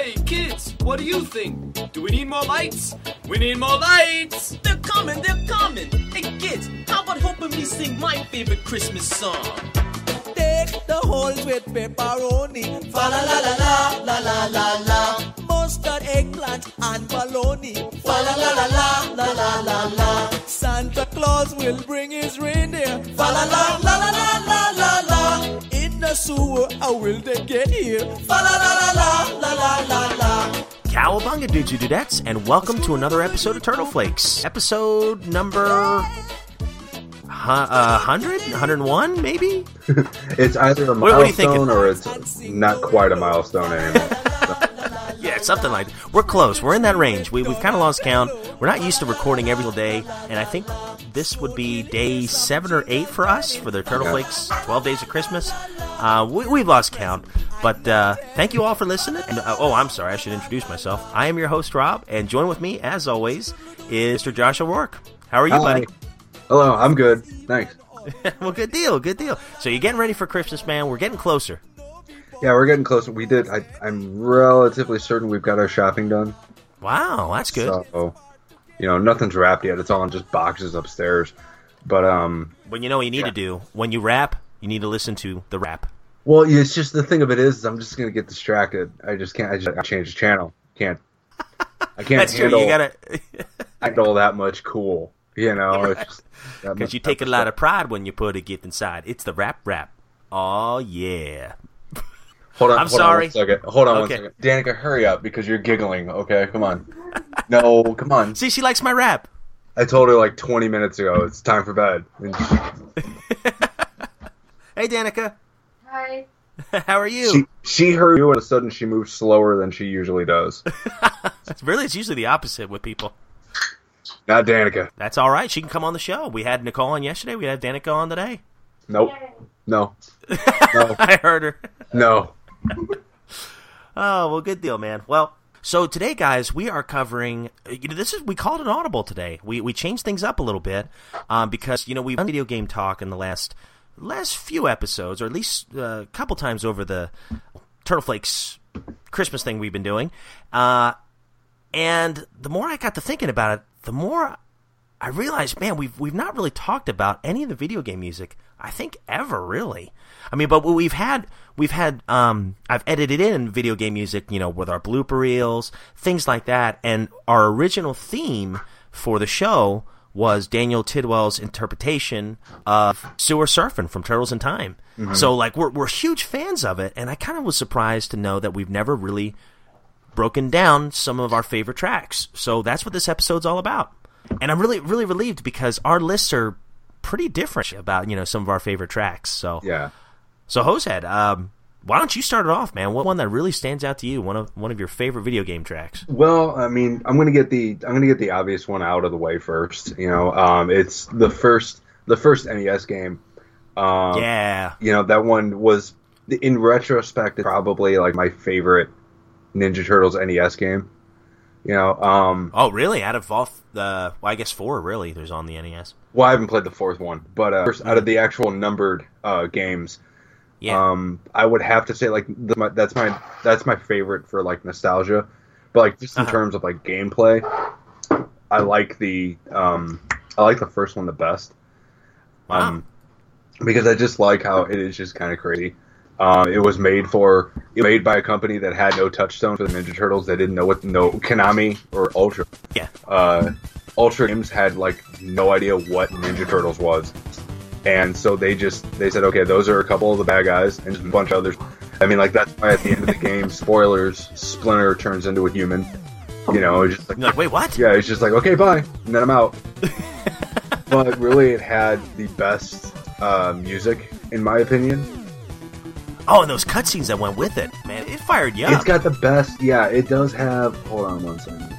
Hey, kids, what do you think? Do we need more lights? We need more lights! They're coming, they're coming. Hey kids, how about helping me sing my favorite Christmas song? Take the holes with pepperoni. Fa la la la la la la la la. Mustard, eggplant, and bologna. Fa la la la la la la la la. Santa Claus will bring his reindeer. Fa la la la la la la la la the sewer, how will they get here? La la la la la la la. Cowabunga Didgeridoo Dudettes, and welcome to another episode of Turtle Flakes. Episode number uh, 100? 101, maybe? it's either a What- what milestone or it's not quite a milestone anymore. Something like that. We're close. We're in that range. We, we've kind of lost count. We're not used to recording every single day, and I think this would be day seven or eight for us for the Turtle Yeah. Flakes 12 Days of Christmas. Uh, we, we've lost count, but uh, thank you all for listening. And, uh, oh, I'm sorry. I should introduce myself. I am your host, Rob, and join with me, as always, is Mr. Josh O'Rourke. How are you, Hi. buddy? Hello, I'm good. Thanks. well, good deal, good deal. So you're getting ready for Christmas, man. We're getting closer. Yeah, we're getting closer. We did. I, I'm relatively certain we've got our shopping done. Wow, that's good. So, you know, nothing's wrapped yet. It's all in just boxes upstairs. But um, When you know what you need Yeah. to do, when you rap, you need to listen to the rap. well, it's just the thing of it is, I'm just gonna get distracted. I just can't. I just I change the channel. Can't. I can't That's true. handle, You gotta, handle that much cool. You know, it's just that because much- you take a lot of pride when you put a gift inside. It's the rap rap. Oh yeah. Hold on, I'm hold sorry. On one second. Hold on Okay. one second. Danica, hurry up because you're giggling. Okay, come on. No, come on. See, she likes my rap. I told her like 20 minutes ago it's time for bed. Hey, Danica. Hi. How are you? she she heard you, and all of a sudden she moves slower than she usually does. Really, it's usually the opposite with people. Not Danica. That's all right. She can come on the show. We had Nicole on yesterday. We had Danica on today. Nope. No. No. I heard her. No. Oh well, good deal, man. Well, so today, guys, we are covering. You know, this is we called an audible today. We we changed things up a little bit um, because you know we've done video game talk in the last last few episodes, or at least uh, a couple times over the Turtle Flakes Christmas thing we've been doing. Uh, and the more I got to thinking about it, the more I realized, man, we've we've not really talked about any of the video game music. I think ever really. I mean, but we've had we've had um, I've edited in video game music, you know, with our blooper reels, things like that, and our original theme for the show was Daniel Tidwell's interpretation of Sewer Surfing from Turtles in Time. So, like, we're we're huge fans of it, and I kind of was surprised to know that we've never really broken down some of our favorite tracks. So that's what this episode's all about. And I'm really, really relieved because our lists are pretty different about, you know, some of our favorite tracks. So, Yeah. so Hosehead, um, why don't you start it off, man? What one that really stands out to you? One of one of your favorite video game tracks? Well, I mean, I'm gonna get the I'm gonna get the obvious one out of the way first. You know, um, it's the first the first NES game. Um, yeah, You know, that one was in retrospect probably like my favorite Ninja Turtles NES game. You know, um, Oh, really? Out of all the, well, I guess four really. There's on the NES. Well, I haven't played the fourth one, but uh, first, out of the actual numbered uh, games, Yeah. um, I would have to say like the, my, that's my that's my favorite for like nostalgia, but like just in Uh-huh. terms of like gameplay, I like the um, I like the first one the best. Um, because I just like how it is just kind of crazy. Um, it was made for made by a company that had no touchstone for the Ninja Turtles. They didn't know what no Konami or Ultra. Yeah. Uh, Ultra Games had like no idea what Ninja Turtles was, and so they just they said, okay, those are a couple of the bad guys and just a bunch of others. I mean, like that's why at the end of the game, spoilers, Splinter turns into a human. You know, it's just like like, wait, what? yeah, it's just like okay, bye, and then I'm out. but really, it had the best uh, music, in my opinion. Oh, and those cutscenes that went with it, man, it fired you it's got the best. Yeah, it does have. Hold on one second.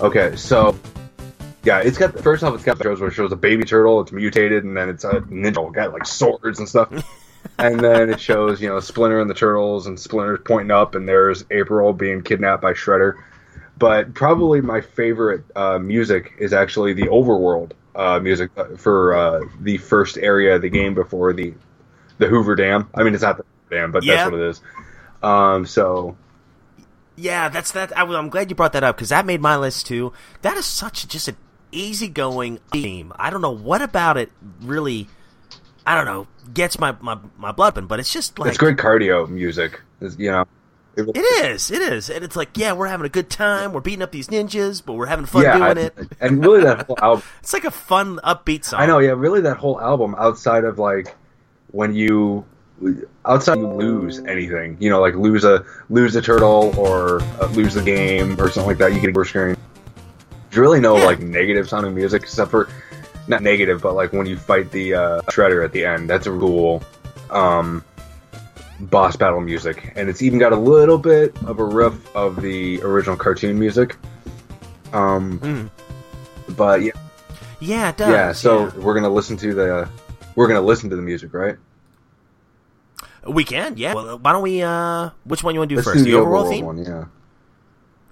Okay, so yeah, it's got first off, it's got shows where it shows a baby turtle, it's mutated, and then it's a ninja got like swords and stuff. and then it shows you know Splinter and the turtles, and Splinter's pointing up, and there's April being kidnapped by Shredder. But probably my favorite uh, music is actually the overworld uh, music for uh, the first area of the game before the the Hoover Dam. I mean, it's not the, Hoover Dam, but Yeah. that's what it is. Um, so Yeah, that's that. I, am glad you brought that up because that made my list too. That is such just an easygoing theme. I don't know what about it really. I don't know gets my my, my blood pumping, but it's just like it's great cardio music. It's, you know, it, is, it is, and it's like yeah, we're having a good time. We're beating up these ninjas, but we're having fun yeah, doing I- it. and really that whole album. It's like a fun, upbeat song. I know, yeah, really that whole album outside of like when you outside you lose anything, you know, like lose a lose a turtle or uh, lose the game or something like that, you get a screen. There's really no Yeah. like negative sounding music except for not negative, but like when you fight the uh, shredder at the end. That's a cool um, boss battle music, and it's even got a little bit of a riff of the original cartoon music. Um, Mm. but yeah, Yeah, it does. yeah. So yeah. we're gonna listen to the we're gonna listen to the music, right? we can. Yeah. Well, why don't we? uh Which one you want to do Let's first? do the, the overall, overall theme. one. Yeah.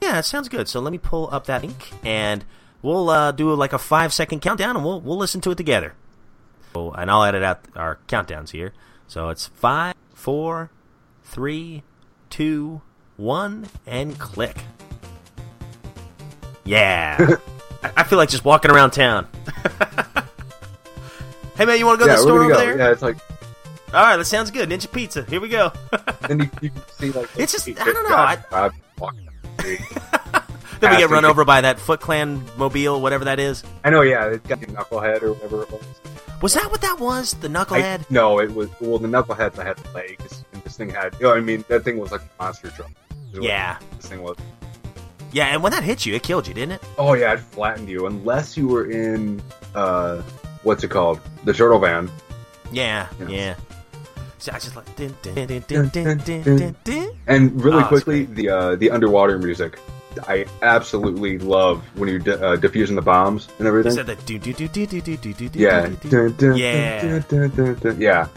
Yeah, it sounds good. So let me pull up that link, and we'll uh, do like a five second countdown, and we'll we'll listen to it together. Oh, and I'll edit out our countdowns here. So it's five, four, three, two, one, and click. Yeah, I, I feel like just walking around town. hey man, you want to go yeah, to the store over go. there? Yeah, it's like All right, that sounds good. Ninja Pizza. Here we go. then you, you can see like It's just- I don't know, guys walking down the street. then we get run over by that Foot Clan mobile, whatever that is. I know. Yeah, it's got the knucklehead or whatever it was. Was that what that was? The I, knucklehead? no, it was well the knucklehead that had legs, and this thing had. You know, I mean, that thing was like a monster what Yeah. this thing was. Yeah, and when that hit you, it killed you, didn't it? Oh yeah, it flattened you unless you were in uh, what's it called, the turtle van. Yeah, yeah. So I just like din, din, din. And really Oh, quickly, the uh, the underwater music. I absolutely love when you're uh, diffusing the bombs and everything. said that do do do do do do do do do Yeah. do, do. Dun, dun, Yeah. dun. Yeah.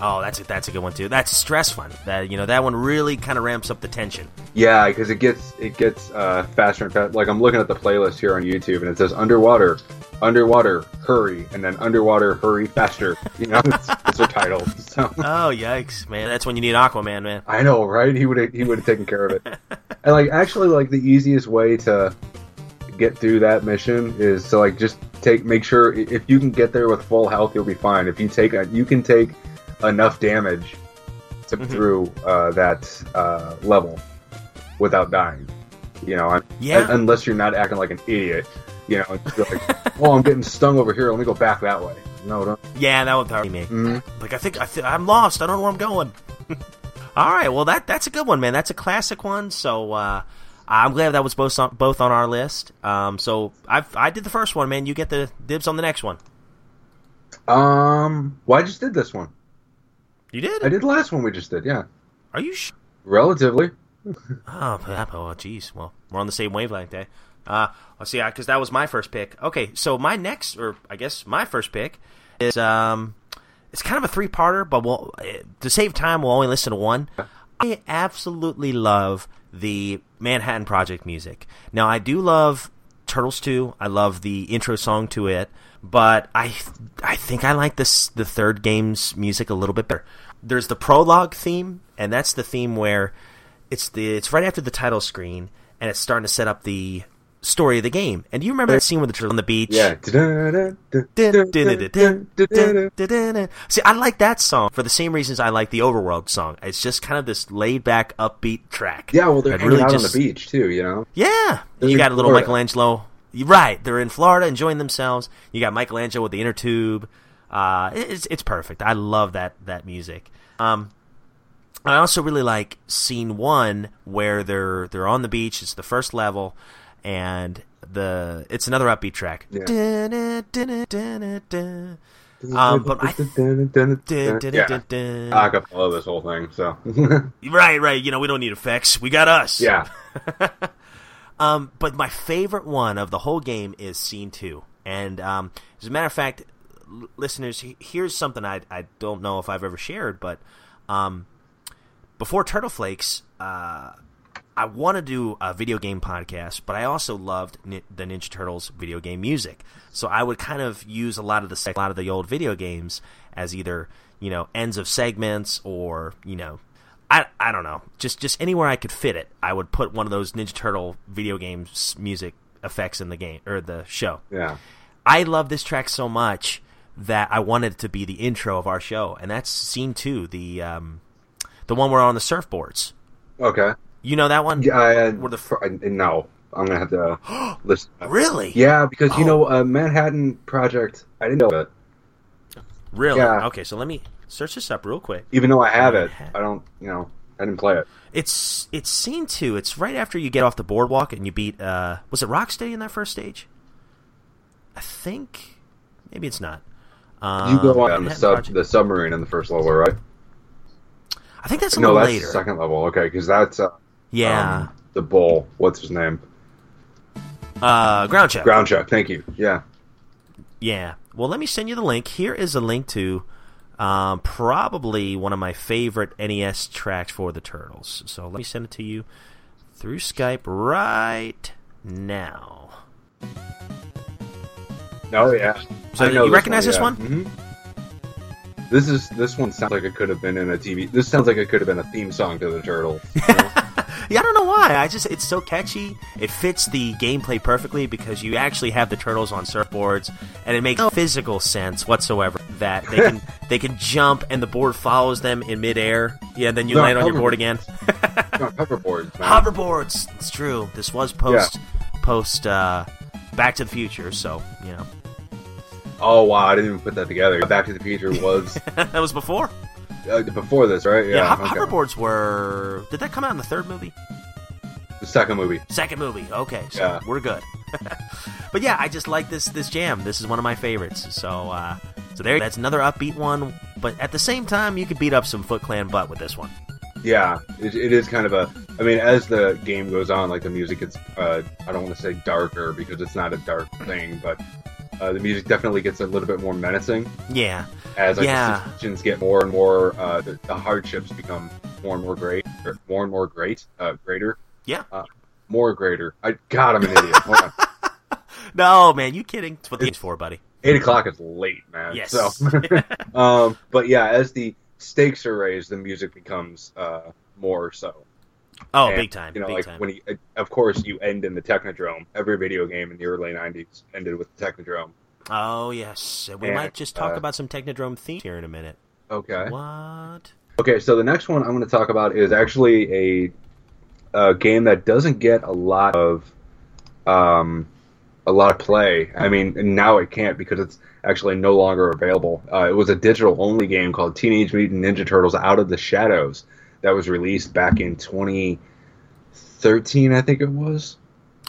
Oh, that's a, that's a good one too. That's a stress one. That you know that one really kind of ramps up the tension. Yeah, because it gets it gets uh, faster and faster. Like I'm looking at the playlist here on YouTube, and it says underwater, underwater, hurry, and then underwater, hurry faster. You know, it's, it's their title. So Oh yikes, man! That's when you need Aquaman, man. I know, right? He would have he would have taken care of it. and like actually, like the easiest way to get through that mission is to like just take make sure if you can get there with full health, you'll be fine. If you take a, you can take enough damage to Mhm. through uh, that uh, level without dying. You know, Yeah. un- unless you're not acting like an idiot. You know, like, oh, I'm getting stung over here. Let me go back that way. No, don't. Yeah, that would probably me. Mhm. Like I think I th- I'm lost. I don't know where I'm going. All right, well that that's a good one, man. That's a classic one. So uh, I'm glad that was both on, both on our list. Um, so I I did the first one, man. You get the dibs on the next one. Um, well, I just did this one. You did? I did the last one we just did. Yeah, Are you? Sh- relatively. oh, oh, jeez. Well, we're on the same wavelength, eh? Uh, let's see, because that was my first pick. Okay, so my next, or I guess my first pick is um, it's kind of a three-parter, but we'll eh, to save time, we'll only listen to one. I absolutely love the Manhattan Project music. Now, I do love Turtles 2. I love the intro song to it, but I I think I like this the third game's music a little bit better. There's the prologue theme, and that's the theme where it's the it's right after the title screen, and it's starting to set up the story of the game. And do you remember that scene with the on the beach? Yeah. See, I like that song for the same reasons I like the Overworld song. It's just kind of this laid back, upbeat track. Yeah, well, they're hanging really out just- on the beach too. You know. Yeah, They're you got a little Florida. Michelangelo. Right, they're in Florida enjoying themselves. You got Michelangelo with the inner tube. Uh, it's it's perfect. I love that that music. Um, I also really like scene one where they're they're on the beach. It's the first level, and the it's another upbeat track. Yeah. Um, but I yeah. I love this whole thing. So Right, right. You know, we don't need effects. We got us. yeah, Um, but my favorite one of the whole game is scene two. And um, as a matter of fact, l- listeners, here's something I I don't know if I've ever shared, but um, before Turtle Flakes, uh, I want to do a video game podcast, but I also loved Ni- the Ninja Turtles video game music. So I would kind of use a lot of the a lot of the old video games as either you know ends of segments or you know I, I don't know just just anywhere I could fit it I would put one of those Ninja Turtle video games music effects in the game or the show. Yeah. I love this track so much that I wanted it to be the intro of our show, and that's scene two, the um, the one where we're on the surfboards. Okay. You know that one? Yeah. I, Where the fr- I, no, I'm gonna have to listen. Really? Yeah, because you Oh. know, uh, Manhattan Project. I didn't know it. Really? Yeah. Okay, so let me search this up real quick. Even though I have it, I don't. You know, I didn't play it. It's it's scene two. It's right after you get off the boardwalk and you beat. Uh, was it Rocksteady in that first stage? I think maybe it's not. Um, You go on the sub Project- the submarine in the first level, right? I think that's a no, little that's later. the second level. Okay, because that's uh, Yeah. um, the bull. What's his name? uh, Groundchuck. Ground check. Thank you. Yeah. Yeah. Well, let me send you the link. Here is a link to um, probably one of my favorite NES tracks for the Turtles. So let me send it to you through Skype right now. Oh yeah. So you recognize this yeah. one? Mhm. This is this one sounds like it could have been in a TV. This sounds like it could have been a theme song to the you know? Yeah, I don't know why. I just it's so catchy. It fits the gameplay perfectly because you actually have the turtles on surfboards, and it makes no physical sense whatsoever that they can they can jump and the board follows them in midair. Yeah, then you No, land on your board again. No, hoverboards. Man. Hoverboards. It's true. This was post post uh, Back to the Future, so you know Oh wow, I didn't even put that together. Back to the Future was that was before. uh, before this, right? Yeah, Yeah. okay. hoverboards were. Did that come out in the third movie? The second movie. Second movie. Okay, so Yeah. we're good. but yeah, I just like this this jam. This is one of my favorites. So uh, so there. That's another upbeat one. But at the same time, you could beat up some Foot Clan butt with this one. Yeah, it, it is kind of a. I mean, as the game goes on, like the music gets. Uh, I don't want to say darker because it's not a dark thing, but uh, the music definitely gets a little bit more menacing Yeah. as like, Yeah. the situations get more and more. Uh, the, the hardships become more and more great, or more and more great, uh, greater, Yeah. more greater. I God, I'm an idiot. Hold on. No, man, you kidding? It's what the game's for, buddy. Eight o'clock is late, man. Yes. So, um, but yeah, as the stakes are raised, the music becomes uh, more so. Oh, And, big time. You know, big like time. when you, uh, of course, you end in the Technodrome. Every video game in the early '90s ended with the Technodrome. Oh yes, we And, might just talk uh, about some Technodrome themes here in a minute. Okay. What? Okay, so the next one I'm going to talk about is actually a, a game that doesn't get a lot of um, a lot of play. I mean, now it can't because it's actually no longer available. Uh, it was a digital only game called Teenage Mutant Ninja Turtles: Out of the Shadows that was released back in 2013, I think it was.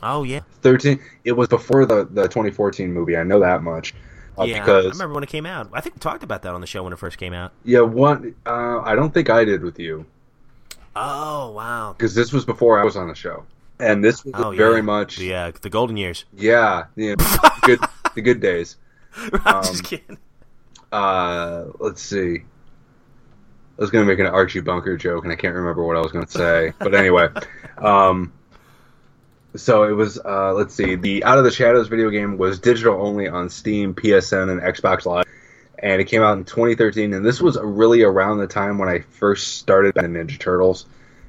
Oh yeah, 13. It was before the the 2014 movie. I know that much. Uh, yeah. I remember when it came out. I think we talked about that on the show when it first came out. yeah, one. Uh, I don't think I did with you. Oh wow. because this was before I was on the show, and this was Oh very yeah. much the uh, the golden years. yeah, you know, good the good days. I'm Um, just kidding. Uh, let's see. I was gonna make an Archie Bunker joke, and I can't remember what I was gonna say. But anyway, um, so it was. Uh, let's see. The Out of the Shadows video game was digital only on Steam, PSN, and Xbox Live, and it came out in 2013. And this was really around the time when I first started in Ninja Turtles.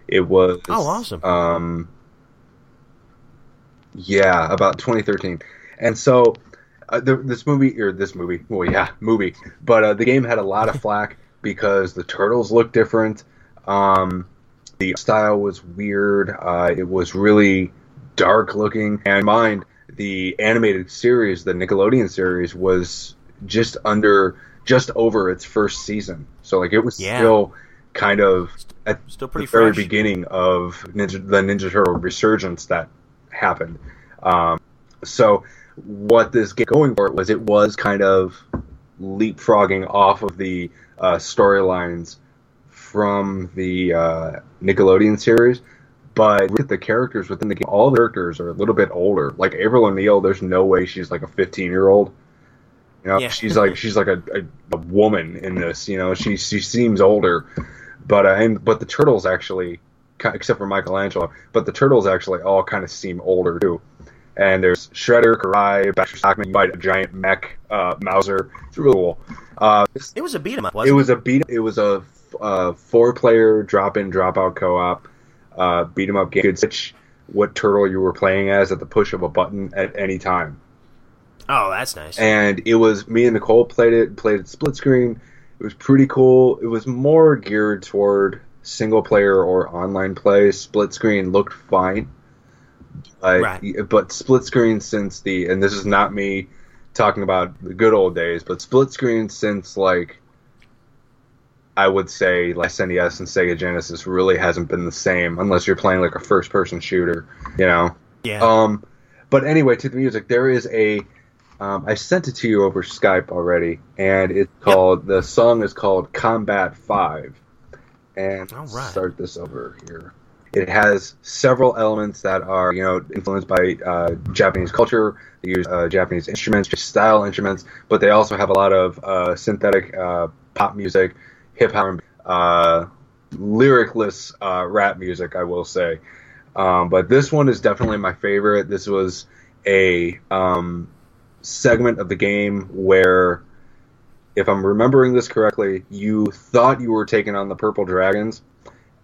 It was Oh, awesome. Um, yeah, about 2013, and so uh, the, this movie or this movie, well, yeah, movie, but uh, the game had a lot of flack because the turtles looked different. Um, the style was weird. Uh, it was really dark looking. And mind, the animated series, the Nickelodeon series, was just under, just over its first season. So like it was Yeah. still kind of at Still pretty the very fresh. beginning of Ninja, the Ninja Turtle resurgence that happened. Um, so what this game going for was it was kind of leapfrogging off of the uh, storylines from the uh, Nickelodeon series. But look at the characters within the game. All the characters are a little bit older. Like April O'Neil, there's no way she's like a 15 year old. You know, Yeah. she's like she's like a, a, a woman in this. You know, she she seems older, but uh, and but the turtles actually, except for Michelangelo, but the turtles actually all kind of seem older too. And there's Shredder, Karai, Baxter Stockman, you fight a giant mech uh, Mouser. It's really cool. Uh, It was a beat 'em up, it wasn't it? was a beat. It was a, uh four-player drop-in, drop-out co-op uh, beat 'em up game. You could switch what turtle you were playing as at the push of a button at any time Oh, that's nice. and it was me and Nicole played it, played it split screen. It was pretty cool. It was more geared toward single player or online play. Split screen looked fine, but, Right. but split screen since the and this is not me talking about the good old days, but split screen since like I would say like SNES and Sega Genesis really hasn't been the same unless you're playing like a first person shooter, you know. yeah. Um, but anyway, to the music, there is a. Um, I sent it to you over Skype already, and it's called the song is called Combat Five, and All right. start this over here. It has several elements that are you know influenced by uh, Japanese culture. They use uh, Japanese instruments, style instruments, but they also have a lot of uh, synthetic uh, pop music, hip hop, uh, lyricless uh, rap music. I will say. Um, but this one is definitely my favorite. This was a um, segment of the game where, if I'm remembering this correctly, you thought you were taking on the Purple Dragons,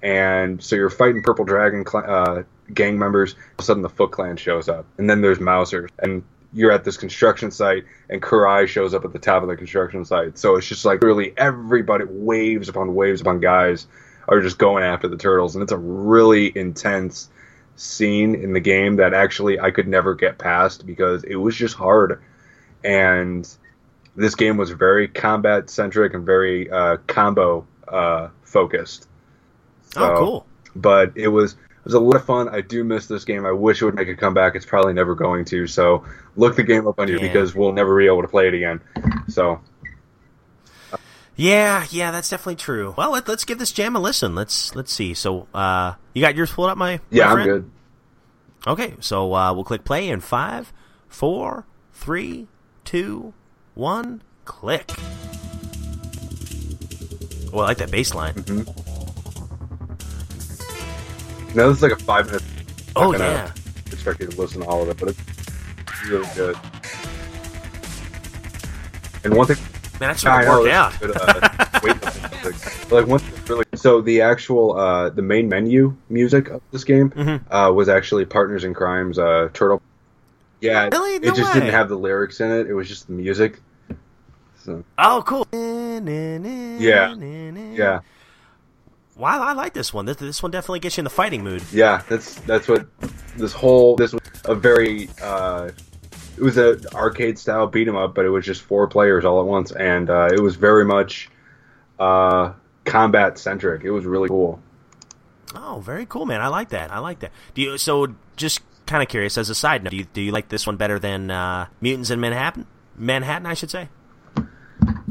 and so you're fighting Purple Dragon uh, gang members. All of a sudden, the Foot Clan shows up, and then there's Mousers, and you're at this construction site, and Karai shows up at the top of the construction site. So it's just like really everybody, waves upon waves upon guys, are just going after the turtles, and it's a really intense scene in the game that actually I could never get past because it was just hard. And this game was very combat centric and very uh, combo uh, focused. Oh, cool. But it was it was a lot of fun. I do miss this game. I wish it would make a comeback. It's probably never going to. So look the game up on you Yeah. because we'll never be able to play it again. So Yeah, yeah, that's definitely true. Well, let, let's give this jam a listen. Let's let's see. So, uh, you got yours pulled up, my yeah, my I'm good. Okay, so uh, we'll click play in five, four, three, two, one, click. Oh, I like that bass line. Now this is like a five minute. Oh gonna yeah, expect you to listen to all of it, but it's really good. And one thing man, that's I gonna know, work out. good, uh, wait, like one thing really. So the actual uh, the main menu music of this game Mm-hmm. uh, was actually Partners in Kryme's uh, Turtle. Yeah, Really? it just way. didn't have the lyrics in it. It was just the music. So Oh, cool. Yeah. yeah, Wow, I like this one. This, this one definitely gets you in the fighting mood. yeah. That's that's what this whole this was a very. Uh, it was a arcade style beat 'em up, but it was just four players all at once, and uh, it was very much uh, combat centric. It was really cool. Oh, very cool, man. I like that. I like that. Do you? So, just kind of curious. As a side note, do you, do you like this one better than uh, Mutants in Manhattan? Manhattan, I should say.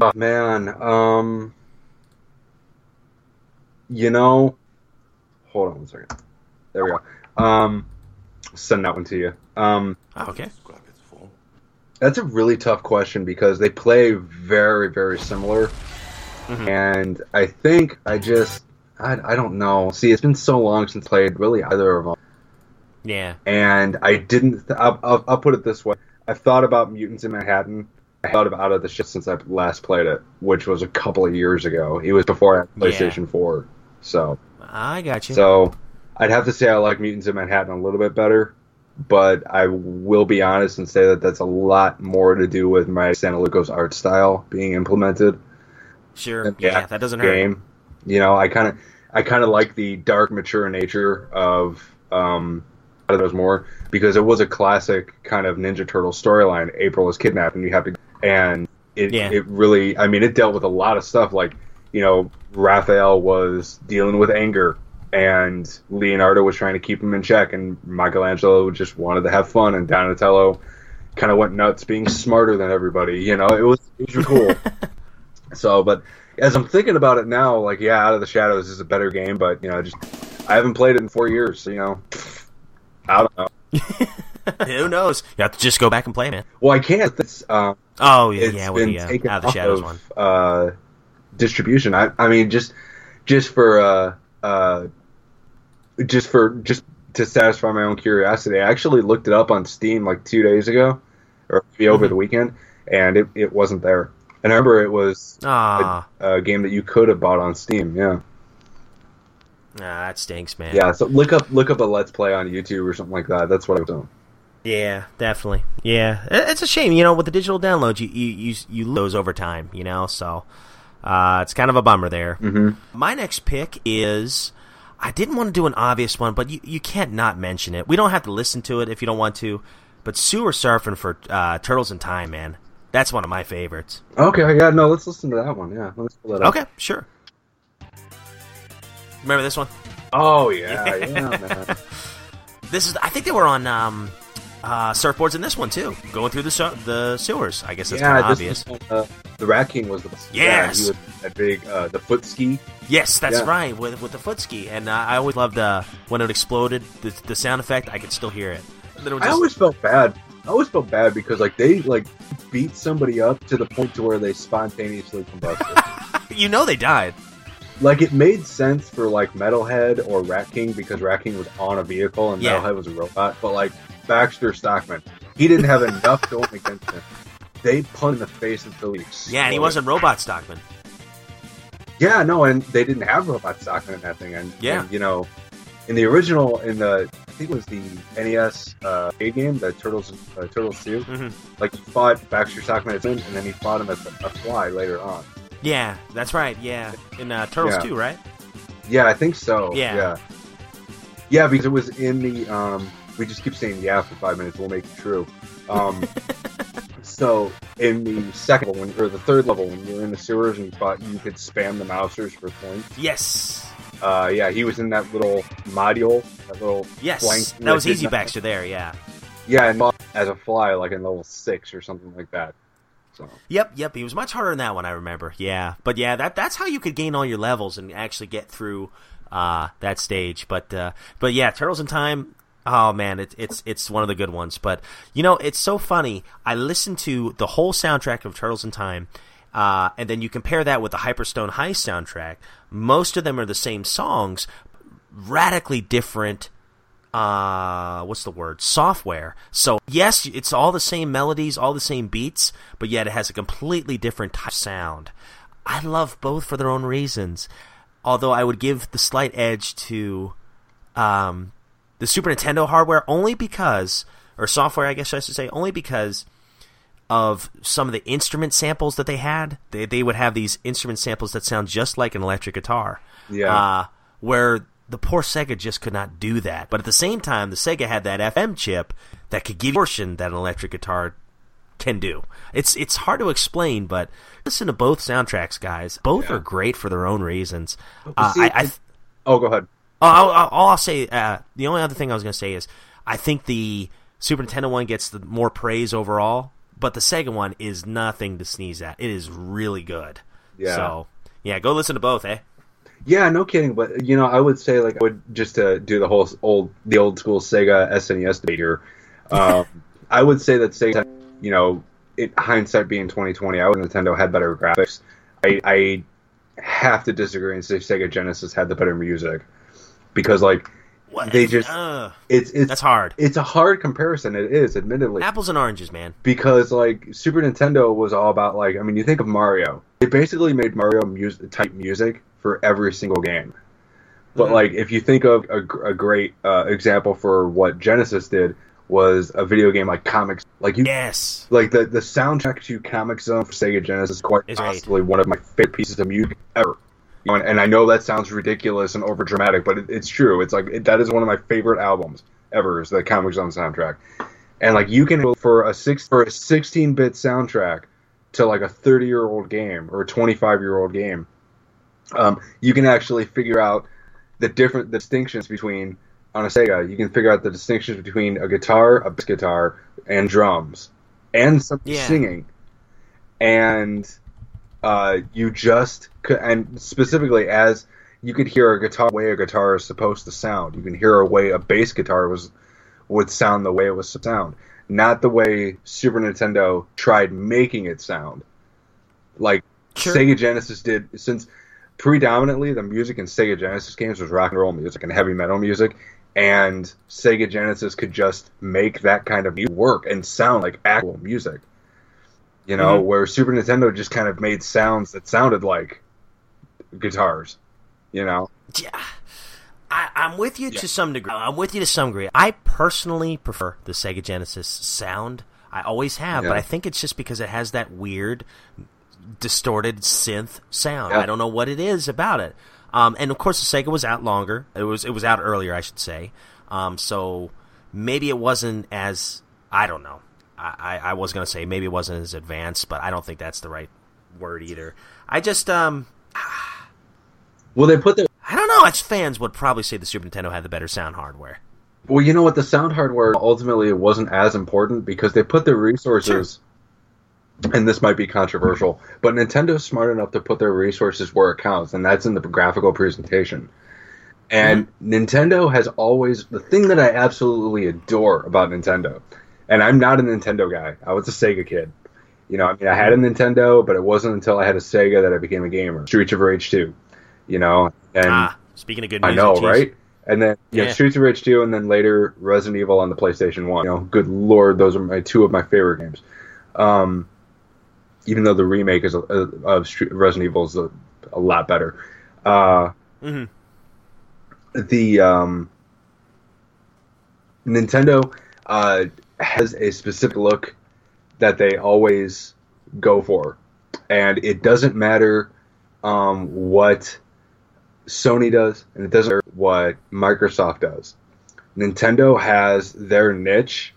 Oh, man, um, you know, hold on one second. There we go. Um, send that one to you. Um, Oh, okay. that's a really tough question because they play very, very similar, Mhm. and I think I just, I, I don't know. See, it's been so long since I played really either of them, Yeah. and I didn't. I'll, I'll, I'll put it this way: I've thought about Mutants in Manhattan. I thought about it the shit since I last played it, which was a couple of years ago. It was before I had Yeah. PlayStation 4. So, I got you. so I'd have to say I like Mutants in Manhattan a little bit better, but I will be honest and say that that's a lot more to do with my Santolouco art style being implemented sure. Yeah, that doesn't hurt. game. You know, I kind of, I kind of like the dark, mature nature of um, of those more because it was a classic kind of Ninja Turtle storyline. April is kidnapped, and you have to, and it, Yeah. it really, I mean, it dealt with a lot of stuff. Like, you know, Raphael was dealing with anger, and Leonardo was trying to keep him in check, and Michelangelo just wanted to have fun, and Donatello kind of went nuts, being smarter than everybody. You know, it was it was cool. So, but as I'm thinking about it now, like, yeah, Out of the Shadows is a better game, but you know, just I haven't played it in four years, so, you know, I don't know. Who knows? You have to just go back and play, man. Well, I can't. Um, Oh yeah, yeah, with been the uh, Out of the Shadows of, one. uh, distribution. I, I mean, just just for uh, uh, just for just to satisfy my own curiosity, I actually looked it up on Steam like two days ago, or maybe over Mhm. the weekend, and it, it wasn't there. And I remember it was Ah, a, a game that you could have bought on Steam. Yeah, ah, that stinks, man. yeah. So look up look up a Let's Play on YouTube or something like that. That's what I was doing. Yeah, definitely. Yeah, it's a shame, you know, with the digital downloads, you you you, you lose over time, you know. So uh, it's kind of a bummer there. Mm-hmm. My next pick is. I didn't want to do an obvious one, but you, you can't not mention it. We don't have to listen to it if you don't want to. But Sewer Surfing for uh, Turtles in Time, man. That's one of my favorites. Okay, yeah, no, let's listen to that one. Yeah, let's pull that up. Okay, sure. Remember this one? Oh yeah, yeah, man. This is. I think they were on um, uh, surfboards in this one too, going through the su- the sewers. I guess that's kind of obvious. was, uh, the Rat King was the yeah, Yes. he was that big uh, the foot ski. Yes, that's Yeah. right. With with the foot ski, and uh, I always loved uh, when it exploded. The, the sound effect, I could still hear it. It would I always felt bad. I always felt bad because like they like beat somebody up to the point to where they spontaneously combusted. you know, they died. like it made sense for like Metalhead or Rat King because Rat King was on a vehicle and Yeah. Metalhead was a robot. But like Baxter Stockman, he didn't have enough going against him. They punched in the face until he exploded. Yeah, and he wasn't Robot Stockman. Yeah, no, and they didn't have robot Stockman in that thing. And Yeah. and, you know, in the original, in the I think it was the NES uh, arcade game, the Turtles uh, Turtles Two. Mhm. Like he fought Baxter Stockman as him, and then he fought him as a, a fly later on. Yeah, that's right. Yeah, in uh, Turtles Yeah. 2, right? Yeah, I think so. Yeah. yeah, yeah, because it was in the. Um, we just keep saying yeah for five minutes. We'll make it true. Um, so in the second level, or the third level, when you're in the sewers and you thought you could spam the mousers for points. Yes. Uh, yeah, he was in that little module, that little Yes. that was Easy Baxter there, yeah. Yeah, and as a fly, like in level six or something like that. So Yep, yep. He was much harder than that one, I remember. Yeah, but yeah, that that's how you could gain all your levels and actually get through uh, that stage. But uh, but yeah, Turtles in Time. Oh man, it's it's it's one of the good ones. But you know, it's so funny. I listened to the whole soundtrack of Turtles in Time, uh, and then you compare that with the Hyperstone Heist soundtrack. Most of them are the same songs, radically different uh what's the word software so yes it's all the same melodies all the same beats but yet it has a completely different type sound i love both for their own reasons although i would give the slight edge to um the super nintendo hardware only because or software i guess i should say only because of some of the instrument samples that they had they, they would have these instrument samples that sound just like an electric guitar Yeah. uh, where the poor Sega just could not do that. But at the same time, the Sega had that FM chip that could give you a portion that an electric guitar can do. It's it's hard to explain, but listen to both soundtracks, guys. Both Yeah. are great for their own reasons. Uh, see, I, I, it- oh, go ahead. Oh, I'll, I'll, all I'll say, uh, the only other thing I was going to say is, I think the Super Nintendo one gets the more praise overall, but the Sega one is nothing to sneeze at. It is really good. Yeah. So, yeah, go listen to both, eh? Yeah, no kidding. But you know, I would say like I would just to do the whole old the old school Sega SNES debate here. Um, I would say that Sega, you know, it, hindsight being twenty twenty, I would Nintendo had better graphics. I, I have to disagree and say Sega Genesis had the better music because like What? They just- Uh, it's it's that's hard. it's a hard comparison. It is, admittedly. Apples and oranges, man. because like Super Nintendo was all about like I mean you think of Mario they basically made Mario music type music for every single game but Mhm. like if you think of a, a great uh, example for what Genesis did was a video game like Comics like you Yes. like the the soundtrack to Comix Zone for Sega Genesis is quite Is possibly one of my favorite pieces of music ever You know, and, and I know that sounds ridiculous and over dramatic but it, it's true. It's like it, that is one of my favorite albums ever is the Comix Zone soundtrack. And like you can for a six for a 16 bit soundtrack to like a 30 year old game or a 25 year old game um, you can actually figure out the different distinctions between on a Sega you can figure out the distinctions between a guitar a bass guitar and drums and some Yeah. singing. And uh, you just and specifically as you could hear a guitar way a guitar is supposed to sound you can hear a way a bass guitar was would sound the way it was to sound not the way Super Nintendo tried making it sound. Like Sure. Sega Genesis did, since predominantly the music in Sega Genesis games was rock and roll music and heavy metal music, and Sega Genesis could just make that kind of music work and sound like actual music. You know, Mm-hmm. where Super Nintendo just kind of made sounds that sounded like guitars. You know, Yeah. I, I'm with you Yeah. to some degree. I'm with you to some degree. I personally prefer the Sega Genesis sound. I always have, Yeah. but I think it's just because it has that weird, distorted synth sound. Yeah. I don't know what it is about it. Um, and of course, the Sega was out longer. It was it was out earlier, I should say. Um, so maybe it wasn't as I don't know. I, I, was gonna say maybe it wasn't as advanced, but I don't think that's the right word either. I just um well they put the I don't know. Us fans would probably say the Super Nintendo had the better sound hardware. well, you know what, the sound hardware ultimately it wasn't as important because they put their resources. And this might be controversial, but Nintendo's smart enough to put their resources where it counts, and that's in the graphical presentation. And Nintendo has always the thing that I absolutely adore about Nintendo. And I'm not a Nintendo guy. I was a Sega kid. You know, I mean, I had a Nintendo, but it wasn't until I had a Sega that I became a gamer. Streets of Rage 2. You know, and ah, speaking of good I know, geez. right? And then yeah, Yeah. Streets of Rage 2, and then later Resident Evil on the PlayStation 1. You know, good lord, those are my two of my favorite games. Um, even though the remake is a, of Street, Resident Evil is a, a lot better. Uh, Mhm. The um, Nintendo uh, has a specific look that they always go for, and it doesn't matter um, what Sony does, and it doesn't matter what Microsoft does. Nintendo has their niche,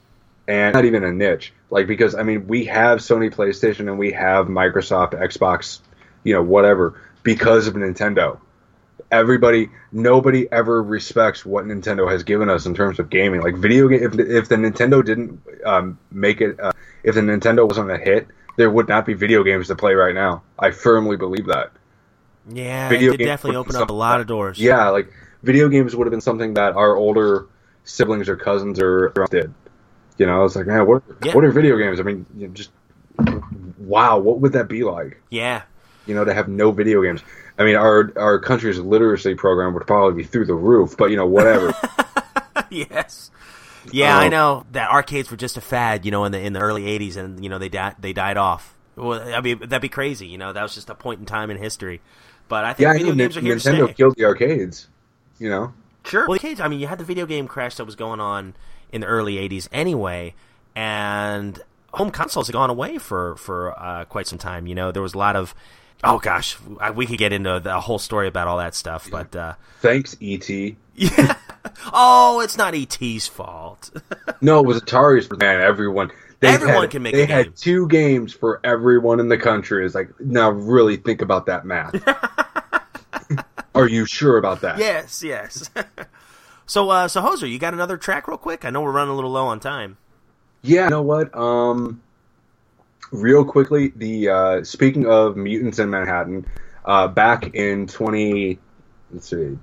and not even a niche. Like because I mean, we have Sony PlayStation and we have Microsoft Xbox, you know, whatever, because of Nintendo. Everybody, nobody ever respects what Nintendo has given us in terms of gaming. Like video game, if, if the Nintendo didn't um, make it, uh, if the Nintendo wasn't a hit, there would not be video games to play right now. I firmly believe that. Yeah, Video it did definitely would be open up a lot of doors. Yeah, like video games would have been something that our older siblings or cousins or did. You know, it's like, man, what Yeah. what are video games? I mean, you know, just wow, what would that be like? yeah, You know, to have no video games. I mean, our our country's literacy program would probably be through the roof, but you know, whatever. yes. Yeah, I Um, know that arcades were just a fad, you know, in the in the early '80s, and you know they died they died off. Well, I mean that'd be crazy, you know. That was just a point in time in history. But I think yeah, video know games are here to Nintendo stay. killed the arcades. You know, Sure. Well, the arcades, I mean, you had the video game crash that was going on in the early '80s anyway, and home consoles had gone away for for uh, quite some time. You know, there was a lot of oh gosh, we could get into the whole story about all that stuff, but uh, thanks ET. yeah. oh, it's not ET's fault. No, it was Atari's. Man, everyone. They Everyone had, can make They a game. had two games for everyone in the country. It's like, now really think about that math. Are you sure about that? yes, yes. so, uh, so Hoser, you got another track real quick? I know we're running a little low on time. Yeah, you know what? Um, real quickly, the uh, speaking of mutants in Manhattan, uh, back in twenty, let's see,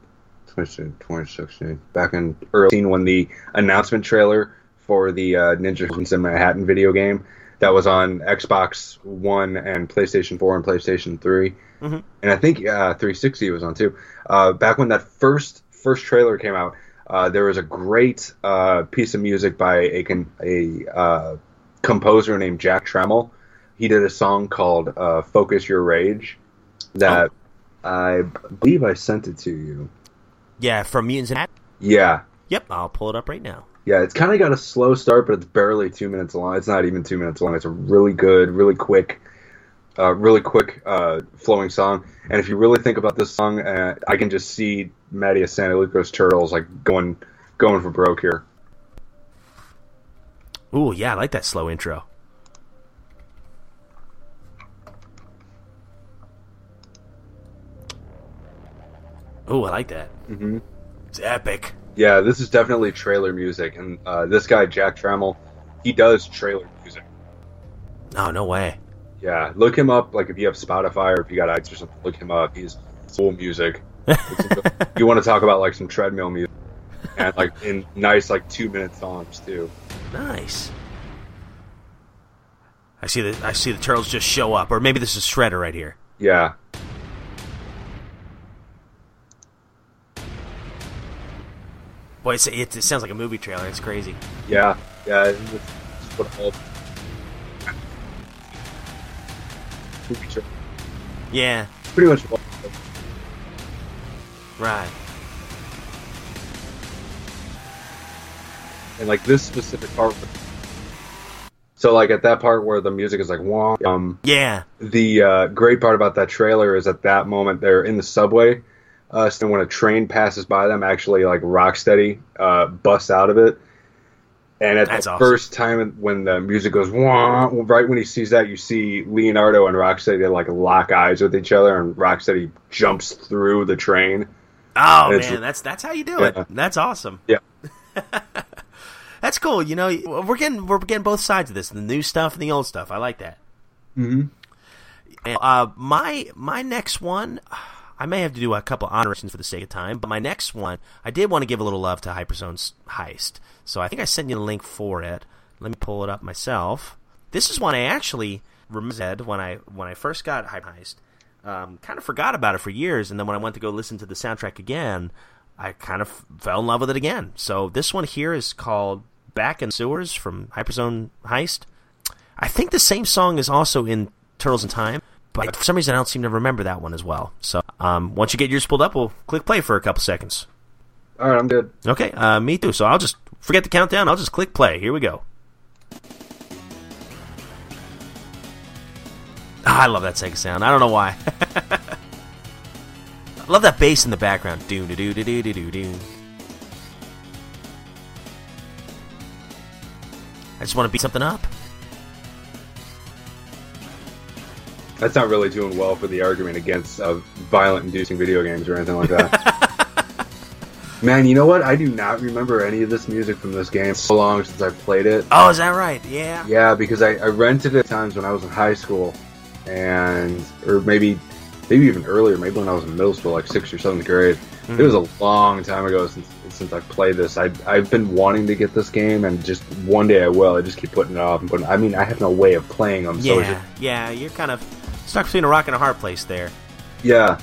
2016, 2016, back in early when the announcement trailer for the uh, Ninja Mutants in Manhattan video game that was on Xbox One and PlayStation Four and PlayStation 3 Mhm. and I think uh, 360 was on too. Uh, back when that first first trailer came out, uh, there was a great uh, piece of music by a a uh, composer named Jack Trammell. He did a song called uh, "Focus Your Rage" that I believe I sent it to you. Yeah, from Mutants and Zach? Yeah, Yep, I'll pull it up right now. yeah. It's kind of got a slow start, but it's barely two minutes long. It's not even two minutes long. It's a really good, really quick. Uh, really quick, uh, flowing song, and if you really think about this song, uh, I can just see Matty of Santolouco Turtles like going, going for broke here. Ooh, yeah, I like that slow intro. Ooh, I like that. Mhm. It's epic. Yeah, this is definitely trailer music, and uh, this guy Jack Trammell, he does trailer music. Oh, no way. Yeah, look him up. Like if you have Spotify or if you got iTunes or something, look him up. He's full music. you want to talk about like some treadmill music, and like in nice like two minute songs too. Nice. I see the I see the turtles just show up, or maybe this is Shredder right here. Yeah, Boy, it, it sounds like a movie trailer. It's crazy. Yeah, yeah. It's, it's what all movie trailer. Yeah, Pretty much. all- right. And like this specific part. So like at that part where the music is like wah, um, Yeah, the uh, great part about that trailer is at that moment they're in the subway. Uh, so when a train passes by them, actually like Rocksteady uh, busts out of it. And at That's the awesome. first time when the music goes wah, right when he sees that, you see Leonardo and Rocksteady they, like lock eyes with each other, and Rocksteady jumps through the train. Oh man, that's that's how you do Yeah. it. That's awesome. Yeah. That's cool. You know, we're getting we're getting both sides of this, the new stuff and the old stuff. I like that. Mm-hmm. And, uh, my my next one, I may have to do a couple of honorations for the sake of time, but my next one, I did want to give a little love to Hyperstone Heist. So I think I sent you the link for it. Let me pull it up myself. This is one I actually remembered when I when I first got Hyper Heist. Um, kind of forgot about it for years, and then when I went to go listen to the soundtrack again, I kind of fell in love with it again. So this one here is called "Back in Sewers" from Hyperstone Heist. I think the same song is also in Turtles in Time, but for some reason I don't seem to remember that one as well. So um, once you get yours pulled up, we'll click play for a couple seconds. All right, I'm good. Okay, uh, me too. So I'll just forget the countdown. I'll just click play. Here we go. Ah, I love that Sega sound. I don't know why. I love that bass in the background. Do do do do do do do just want to beat something up. That's not really doing well for the argument against uh, violent-inducing video games or anything like that. Man, you know what? I do not remember any of this music from this game. It's so long since I played it. Oh, is that right? Yeah. Yeah, because I, I rented it times when I was in high school, and or maybe maybe even earlier, maybe when I was in middle school, like sixth or seventh grade. It was a long time ago since since I played this. I I've been wanting to get this game, and just one day I will. I just keep putting it off and putting. I mean, I have no way of playing them. So it's Yeah, yeah. You're kind of stuck between a rock and a hard place there. yeah,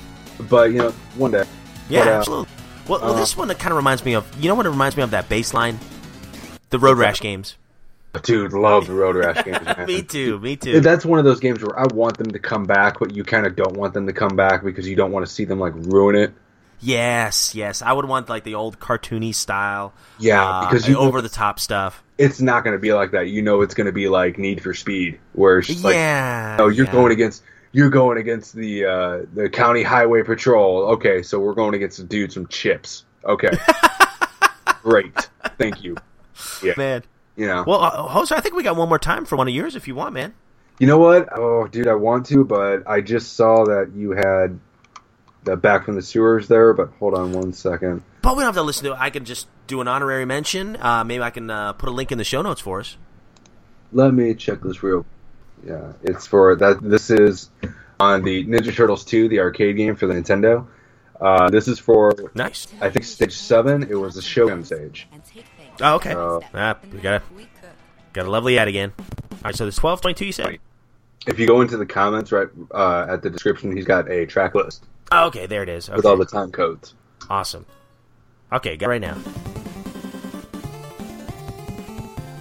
but you know, one day. Yeah, But, uh, absolutely. Well, well uh, this one that kind of reminds me of. You know what it reminds me of? That baseline, the Road Rash games. Dude, love the Road Rash games. Man. me too. Me too. That's one of those games where I want them to come back, but you kind of don't want them to come back because you don't want to see them like ruin it. Yes, yes. I would want like the old cartoony style. Yeah, uh, because you over the top stuff. it's not going to be like that. You know, it's going to be like Need for Speed, where it's like, yeah. oh, you're yeah. going against you're going against the uh, the county highway patrol. Okay, so we're going against the dude from Chips. Okay, great, thank you. Yeah, man. you know, Well, uh, host, I think we got one more time for one of yours if you want, man. you know what? Oh, dude, I want to, but I just saw that you had the back from the sewers there. But hold on one second. But we don't have to listen to it. I can just do an honorary mention. Uh, maybe I can uh, put a link in the show notes for us. Let me check this real. Yeah, it's for that. This is on the Ninja Turtles 2, the arcade game for the Nintendo. Uh, this is for Nice. I think stage seven. It was the Shogun stage. Oh, okay. Ah, we got a got a lovely ad again. All right, so there's twelve twenty two. You said. If you go into the comments right uh, at the description, he's got a track list Oh, okay, there it is. with all the time codes. Awesome. Okay, got right now.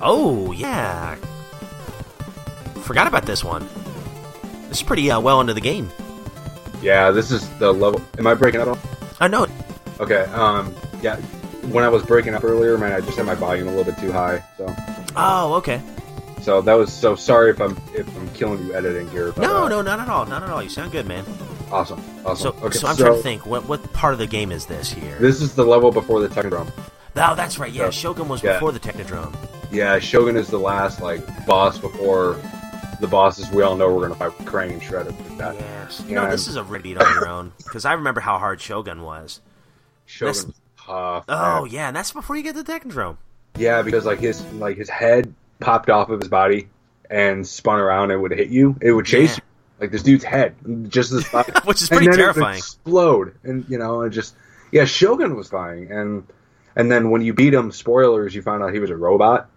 Oh yeah. Forgot about this one. This is pretty uh, well into the game. Yeah, this is the level. Am I breaking up? I know. Okay. Um. Yeah. When I was breaking up earlier, man, I just had my volume a little bit too high. So, Oh, okay. so that was so sorry if I'm if I'm killing you editing here. But, No, uh, no, not at all. Not at all. You sound good, man. Awesome. Awesome. So, okay. so I'm trying to think. What what part of the game is this here? This is the level before the Technodrome. oh, that's right. Yeah, So- Shogun was yeah. before the Technodrome. Yeah, Shogun is the last like boss before the bosses we all know we're gonna fight Krang and Shredder. Like that. Yes. You know, this is a repeat on your own because I remember how hard Shogun was. Shogun's That's- tough. Oh man. yeah, and that's before you get the Technodrome. Yeah, because like his like his head popped off of his body and spun around and would hit you. It would chase Yeah. you. Like this dude's head, just this. Which is And pretty then it would terrifying. explode, and you know, it just yeah. Shogun was fine, and and then when you beat him, spoilers, you found out he was a robot.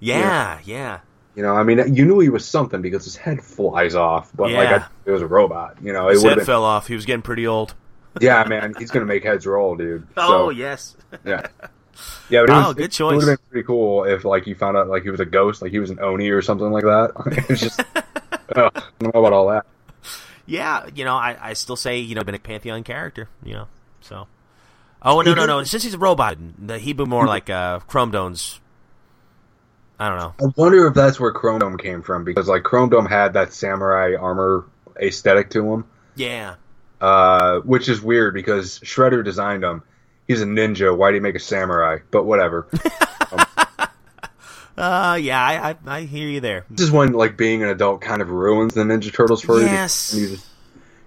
Yeah, yeah. You know, I mean, you knew he was something because his head flies off, but like Yeah. I, it was a robot. You know, His head been. fell off. He was getting pretty old. Yeah, man, he's gonna make heads roll, dude. Oh yes. yeah. Yeah, but it Oh, was, good It choice. would have been pretty cool if like you found out like he was a ghost, like he was an oni or something like that. it's just, oh, I don't know about all that. Yeah, you know, I, I still say you know been a pantheon character. You know, so. Oh no no no! Since he's a robot, the he be more like uh, Chrome Dome's. I don't know. I wonder if that's where Chrome Dome came from because like Chrome Dome had that samurai armor aesthetic to him, Yeah, uh, which is weird because Shredder designed him. He's a ninja. Why do you make a samurai? But whatever. uh, yeah, I, I I hear you there. this is when like being an adult kind of ruins the Ninja Turtles for you. Yes. You just,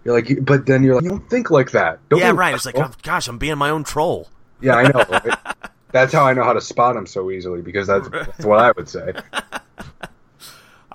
you're like, but then you're like, you don't think like that. Don't Yeah, right. It's like, oh, gosh, I'm being my own troll. Yeah, I know. Right? that's how I know how to spot them so easily because that's, that's what I would say.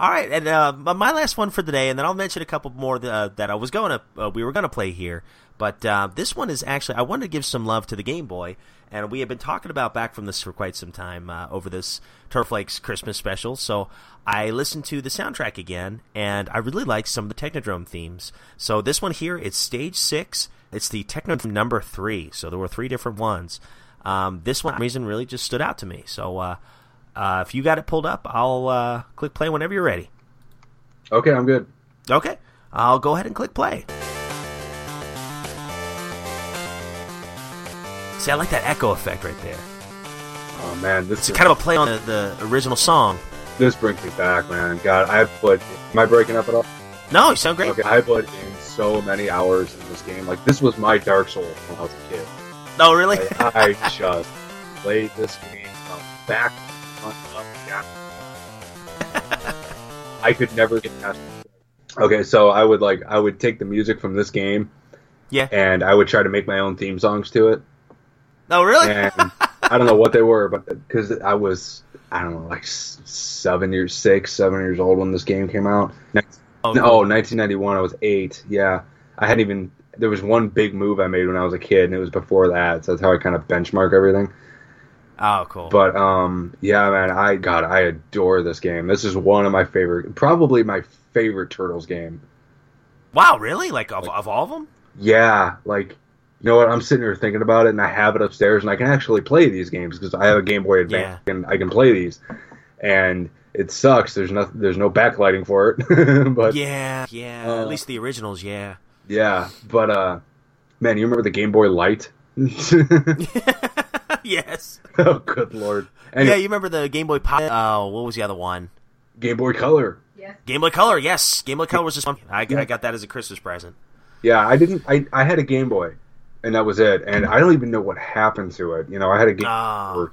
All right, and uh, my last one for the day, and then I'll mention a couple more that, uh, that I was going to, uh, we were going to play here. But uh, this one is actually, I wanted to give some love to the Game Boy, and we have been talking about back from this for quite some time uh, over this Turtle Flakes Christmas special. So I listened to the soundtrack again, and I really like some of the Technodrome themes. So this one here, it's Stage Six. It's the Technodrome number three. So there were three different ones. Um, this one, reason, really just stood out to me. So. Uh, if you got it pulled up, I'll uh, click play whenever you're ready. Okay, I'm good. Okay, I'll go ahead and click play. See, I like that echo effect right there. Oh man, this It's is, kind of a play on the, the original song. this brings me back, man. God, I put. Am I breaking up at all? No, you sound great. Okay, I put in so many hours in this game. Like this was my Dark Souls when I was a kid. Oh, really? Like, I just played this game from back I could never get past. Okay, so I would like I would take the music from this game yeah. and I would try to make my own theme songs to it. Oh, really? And I don't know what they were, but because I was I don't know like seven years, six, seven years old when this game came out. Oh, No, 1991. I was eight. Yeah, I hadn't even. There was one big move I made when I was a kid, and it was before that. So that's how I kind of benchmark everything. Oh, cool. But um, yeah, man, I God, I adore this game. This is one of my favorite, probably my favorite Turtles game. wow, really? Like of, of all of them? Yeah, like you know what? I'm sitting here thinking about it, and I have it upstairs, and I can actually play these games because I have a Game Boy Advance, and I can play these. And it sucks. There's no there's no backlighting for it, but Yeah, yeah. Uh, At least the originals, yeah. yeah, but uh, man, you remember the Game Boy Light? yes. oh, good lord! Yeah, you remember the Game Boy Pop? Oh, what was the other one? Game Boy Color. Yeah. Game Boy Color. Yes, Game Boy Color was just fun. I, I got that as a Christmas present. Yeah, I didn't. I I had a Game Boy, and that was it. And I don't even know what happened to it. You know, I had a Game Ah. for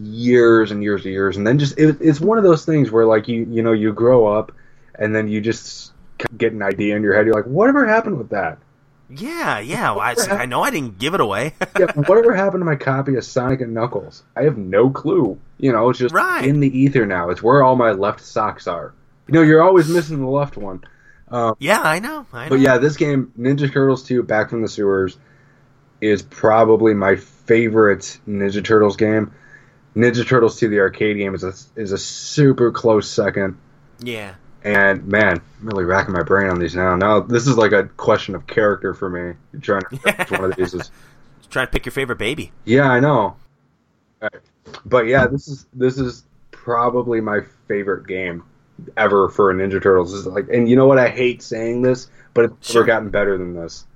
years and years and years, and then just it, it's one of those things where like you you know you grow up, and then you just get an idea in your head. You're like, whatever happened with that? Yeah, yeah. Well, I, I know I didn't give it away. Yeah, whatever happened to my copy of Sonic and Knuckles? I have no clue. You know, it's just Right. in the ether now. It's where all my left socks are. You know, you're always missing the left one. Um, yeah, I know. I know. But yeah, this game, Ninja Turtles 2 Back from the Sewers, is probably my favorite Ninja Turtles game. Ninja Turtles 2, the arcade game, is a, is a super close second. yeah. And man, I'm really racking my brain on these now. Now, this is like a question of character for me. You're trying to which one of these is. Trying to pick your favorite baby. Yeah, I know. But yeah, this is this is probably my favorite game ever for a Ninja Turtles. Is like, and you know what? I hate saying this, but it's Sure. never gotten better than this.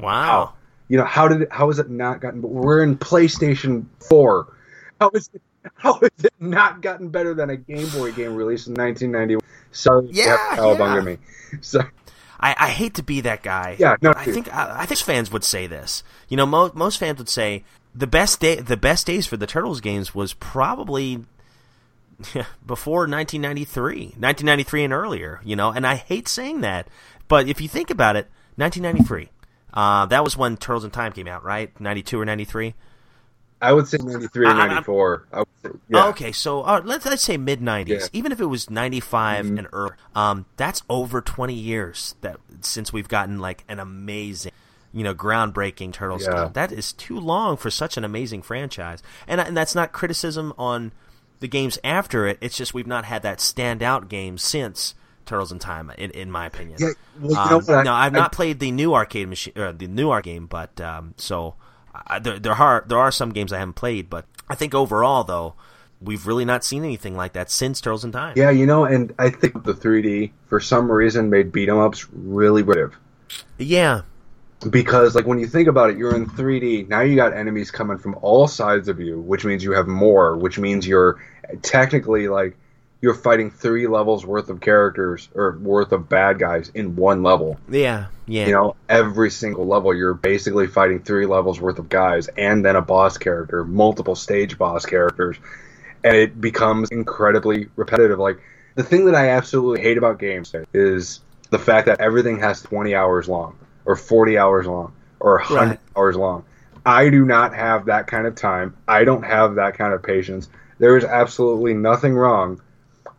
Wow. You know how did it, how has it not gotten? Better? We're in PlayStation Four. How is it? How has it not gotten better than a Game Boy game released in 1991? You Yeah, cowabunga yeah. me. So I, I hate to be that guy. Yeah, no, I dude. think I, I think fans would say this. You know, mo- most fans would say the best day, the best days for the Turtles games was probably before 1993, 1993 and earlier. You know, and I hate saying that, but if you think about it, 1993. Uh, that was when Turtles in Time came out, right? 92 or 93? I would say 93 or I- I'm- 94. I would say, yeah. Okay, so uh, let's let's say mid '90s. Yeah. Even if it was '95 Mhm. and early, um, that's over 20 years that since we've gotten like an amazing, you know, groundbreaking Turtles Yeah. game. That is too long for such an amazing franchise, and and that's not criticism on the games after it. It's just we've not had that standout game since Turtles in Time, in, in my opinion. Yeah, well, you Um? I- no, I've I- not played the new arcade machine, or the new arcade game, but um, so I, there there are there are some games I haven't played, but I think overall though we've really not seen anything like that since Turtles in Time. Yeah, you know, and I think the 3D for some reason made beat 'em ups really repetitive. Yeah, because like when you think about it you're in 3d now you got enemies coming from all sides of you which means you have more which means you're technically like you're fighting three levels worth of characters or worth of bad guys in one level yeah, yeah. you know every single level you're basically fighting three levels worth of guys and then a boss character multiple stage boss characters and it becomes incredibly repetitive like the thing that i absolutely hate about games is the fact that everything has 20 hours long or 40 hours long or 100 Right. hours long. I do not have that kind of time. I don't have that kind of patience. There is absolutely nothing wrong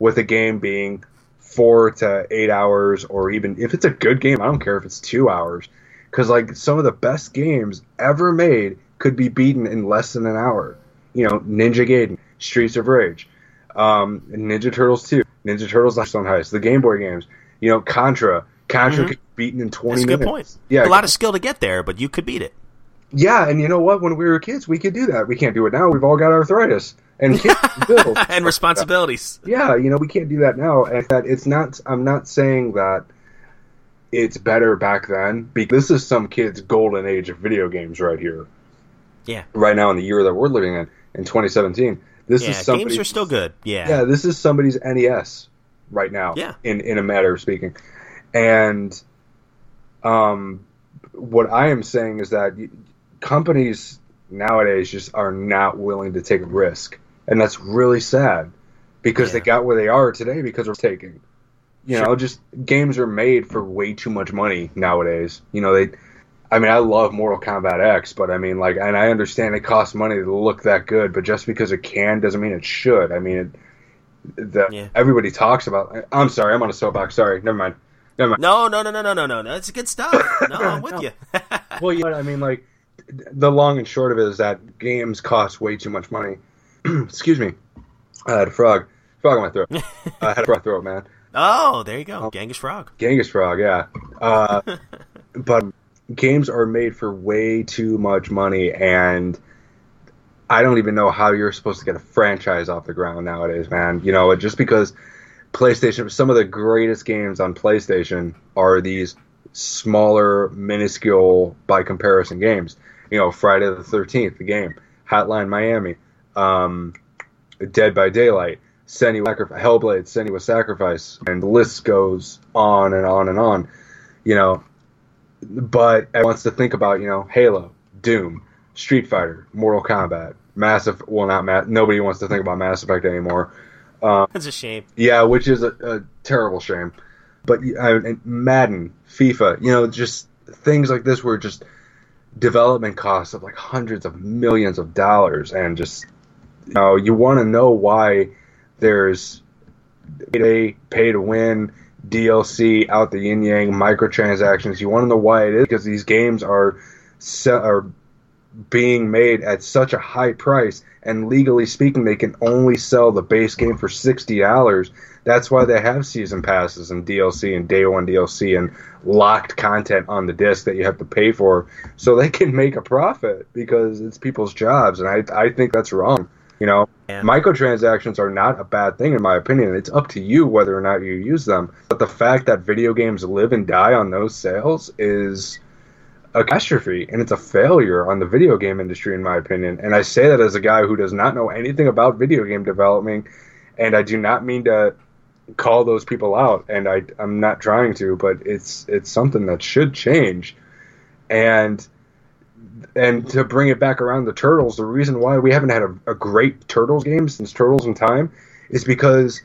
with a game being four to eight hours, or even if it's a good game, I don't care if it's two hours. Because, like, some of the best games ever made could be beaten in less than an hour. You know, Ninja Gaiden, Streets of Rage, um, Ninja Turtles 2, Ninja Turtles Last on Heist, the Game Boy games, you know, Contra. Contra could be beaten in 20 That's a minutes. good point. Yeah, a lot of skill to get there, but you could beat it. yeah, and you know what? When we were kids, we could do that. We can't do it now. We've all got arthritis and bills. and responsibilities. Yeah, you know, we can't do that now. And that it's not. I'm not saying that it's better back then because this is some kid's golden age of video games right here, Yeah, right now in the year that we're living in, in 2017. This yeah. is Games are still good. Yeah, yeah, this is somebody's NES right now. Yeah. In in a matter of speaking, and um, what I am saying is that companies nowadays just are not willing to take a risk, and that's really sad because they got where they are today because of taking. You know, just games are made for way too much money nowadays. You know, they. I mean, I love Mortal Kombat X, but I mean, like, and I understand it costs money to look that good, but just because it can doesn't mean it should. I mean, it, the, Yeah. everybody talks about. I'm sorry, I'm on a soapbox. Sorry, never mind. Never mind. No, no, no, no, no, no, no. That's good stuff. No, I'm with No. you. Well, you know what I mean. Like, the long and short of it is that games cost way too much money. Excuse me. I had a frog. Frog in my throat. I had a frog throat, man. oh, there you go. Genghis Frog. Genghis Frog, yeah. Uh, but games are made for way too much money, and I don't even know how you're supposed to get a franchise off the ground nowadays, man. You know, just because PlayStation, some of the greatest games on PlayStation are these smaller, minuscule by comparison games. You know, Friday the Thirteenth, the game, Hotline Miami, um, Dead by Daylight, Senua Sacrifice, Hellblade, Senua Sacrifice, and the list goes on and on and on. You know, but everyone wants to think about you know Halo, Doom, Street Fighter, Mortal Kombat, Mass Effect. Well, not Mass. Nobody wants to think about Mass Effect anymore. Um, That's a shame. Yeah, which is a, a terrible shame. But uh, and Madden, FIFA, you know, just things like this were just development costs of like hundreds of millions of dollars, and just you know, you want to know why there's pay pay to win, DLC out the yin yang, microtransactions. You want to know why it is because these games are se- are being made at such a high price, and legally speaking, they can only sell the base game for sixty dollars. That's why they have season passes and DLC and day one DLC and locked content on the disc that you have to pay for, so they can make a profit because it's people's jobs, and I I think that's wrong. You know, Yeah. microtransactions are not a bad thing in my opinion. It's up to you whether or not you use them. But the fact that video games live and die on those sales is a catastrophe and it's a failure on the video game industry in my opinion. And I say that as a guy who does not know anything about video game development and I do not mean to call those people out and I I'm not trying to, but it's it's something that should change. And and to bring it back around the turtles, the reason why we haven't had a, a great turtles game since Turtles in Time is because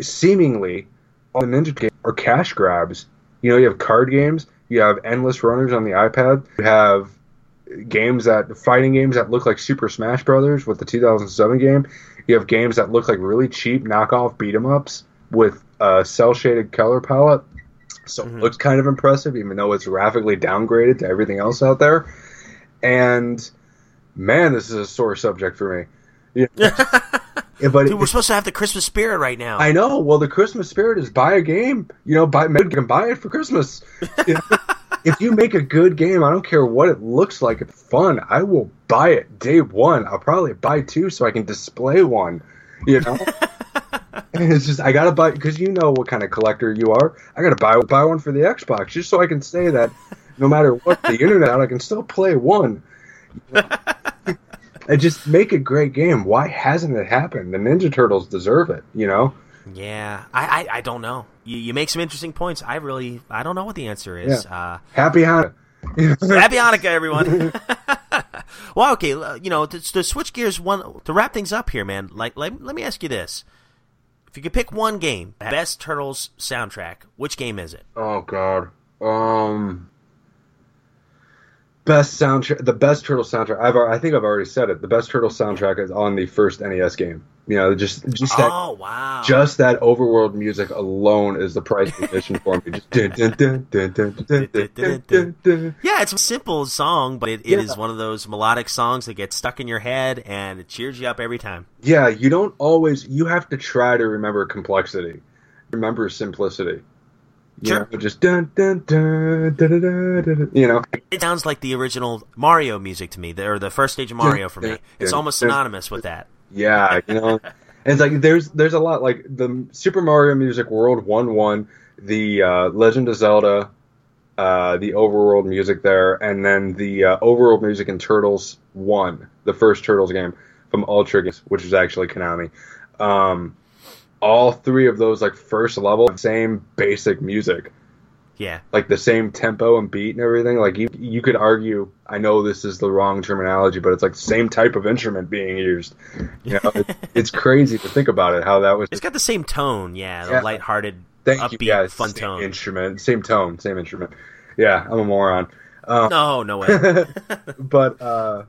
seemingly all the ninja games are cash grabs. You know, you have card games, you have endless runners on the iPad, you have games that fighting games that look like Super Smash Brothers with the 2007 game. You have games that look like really cheap knockoff beat 'em ups with a cell shaded color palette. So it mm-hmm. looks kind of impressive, even though it's graphically downgraded to everything else out there. And man, this is a sore subject for me. Yeah. Yeah, but Dude, it- we're supposed to have the Christmas spirit right now. I know. Well, the Christmas spirit is buy a game. You know, buy you can buy it for Christmas. You know? if you make a good game, I don't care what it looks like. It's fun. I will buy it day one. I'll probably buy two so I can display one. You know, it's just I gotta buy because you know what kind of collector you are. I gotta buy buy one for the Xbox just so I can say that no matter what the internet, I can still play one. You know? and just make a great game. Why hasn't it happened? The Ninja Turtles deserve it. You know. Yeah, I, I, I don't know. You, you make some interesting points. I really I don't know what the answer is. Yeah. Uh, Happy Hanukkah. Happy Hanukkah, everyone. well, okay, you know, to, to switch gears, one to wrap things up here, man. Like, let, let me ask you this: If you could pick one game, best Turtles soundtrack, which game is it? Oh God. Um. Best soundtrack, the best turtle soundtrack. I've, I think I've already said it. The best turtle soundtrack is on the first NES game. You know, just just that, oh, wow. just that overworld music alone is the price position for me. Yeah, it's a simple song, but it, it yeah. is one of those melodic songs that gets stuck in your head and it cheers you up every time. Yeah, you don't always. You have to try to remember complexity, remember simplicity. You sure. Know, just dun, dun, dun, dun, dun, dun, dun, you know. It sounds like the original Mario music to me, or the first stage of Mario for me. It's almost synonymous with that. Yeah, you know, and it's like there's there's a lot like the Super Mario Music World One One, the uh, Legend of Zelda, uh, the overworld music there, and then the uh, overworld music in Turtles One, the first Turtles game from Ultra Games, which is actually Konami. Um, all three of those like first level, same basic music Yeah. like the same tempo and beat and everything. Like you, you could argue. I know this is the wrong terminology, but it's like the same type of instrument being used. You know, it, it's crazy to think about it. How that was. It's got the same tone, yeah, the Yeah. lighthearted, Thank upbeat, you, guys. fun same tone. instrument, same tone, same instrument. Yeah, I'm a moron. Um, No, no way. but uh,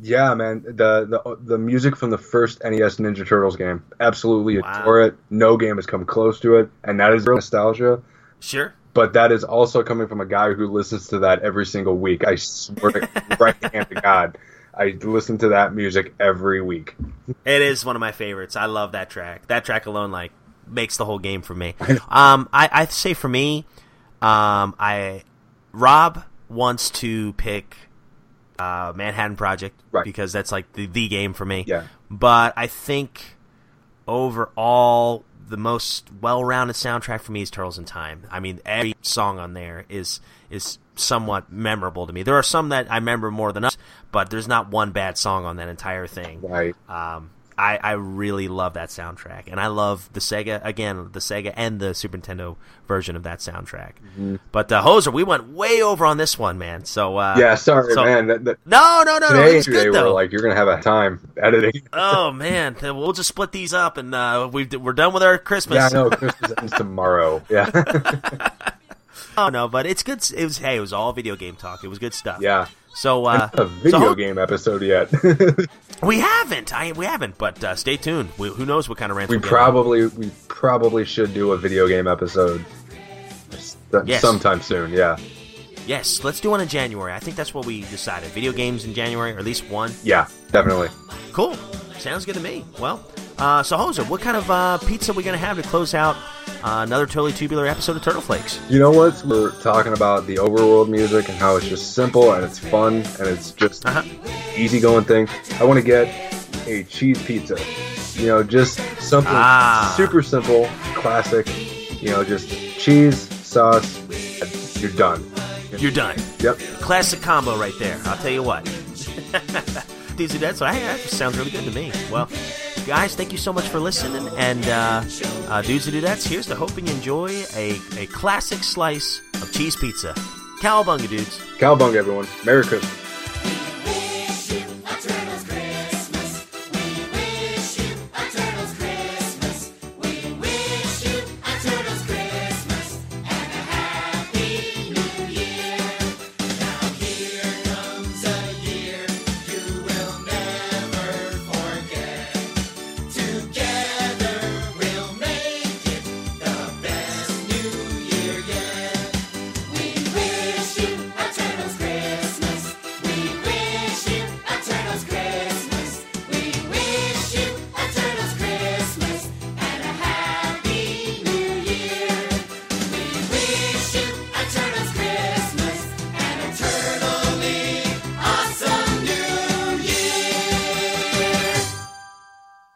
yeah, man, the the the music from the first NES Ninja Turtles game, absolutely Wow. adore it. No game has come close to it, and that is real nostalgia. sure. But that is also coming from a guy who listens to that every single week. I swear to right hand to God, I listen to that music every week. It is one of my favorites. I love that track. That track alone, like, makes the whole game for me. Um, I, I say for me, um, I Rob wants to pick uh, Manhattan Project Right. because that's like the the game for me. Yeah. But I think overall, the most well-rounded soundtrack for me is Turtles in Time. I mean, every song on there is is somewhat memorable to me. There are some that I remember more than others, but there's not one bad song on that entire thing. Right. Um, I, I really love that soundtrack, and I love the Sega again, the Sega and the Super Nintendo version of that soundtrack. Mm-hmm. But uh, Hoser, we went way over on this one, man. So uh, Yeah, sorry, so- man. That, that, No, no, no, no. today, It's good we're though. like, you're gonna have a time editing. oh man, we'll just split these up, and uh, we we're done with our Christmas. yeah, I know. Christmas ends tomorrow. Yeah, Oh no, but it's good. It was hey, it was all video game talk. It was good stuff. yeah. So uh, a video so- game episode yet? We haven't. I we haven't. But uh, stay tuned. We, who knows what kind of rants we probably we probably should do a video game episode Yes. sometime soon. Yeah, Yes, let's do one in January. I think that's what we decided. Video games in January, or at least one. yeah, definitely. Cool. Sounds good to me. Well, uh, so Hoser, what kind of uh, pizza are we to have to close out uh, another totally tubular episode of Turtle Flakes? You know what? We're talking about the overworld music and how it's just simple and it's fun and it's just Uh-huh. easygoing thing. I want to get a cheese pizza. You know, just something Ah. super simple, classic. You know, just cheese, sauce. You're done. You're done. Yep. Classic combo right there. I'll tell you what. These are dead, so hey, that sounds really good to me. Well, guys, thank you so much for listening. And uh, uh, dudes and dudettes, here's to hoping you enjoy a, a classic slice of cheese pizza. Cowabunga, dudes. Cowabunga, everyone. Merry Christmas.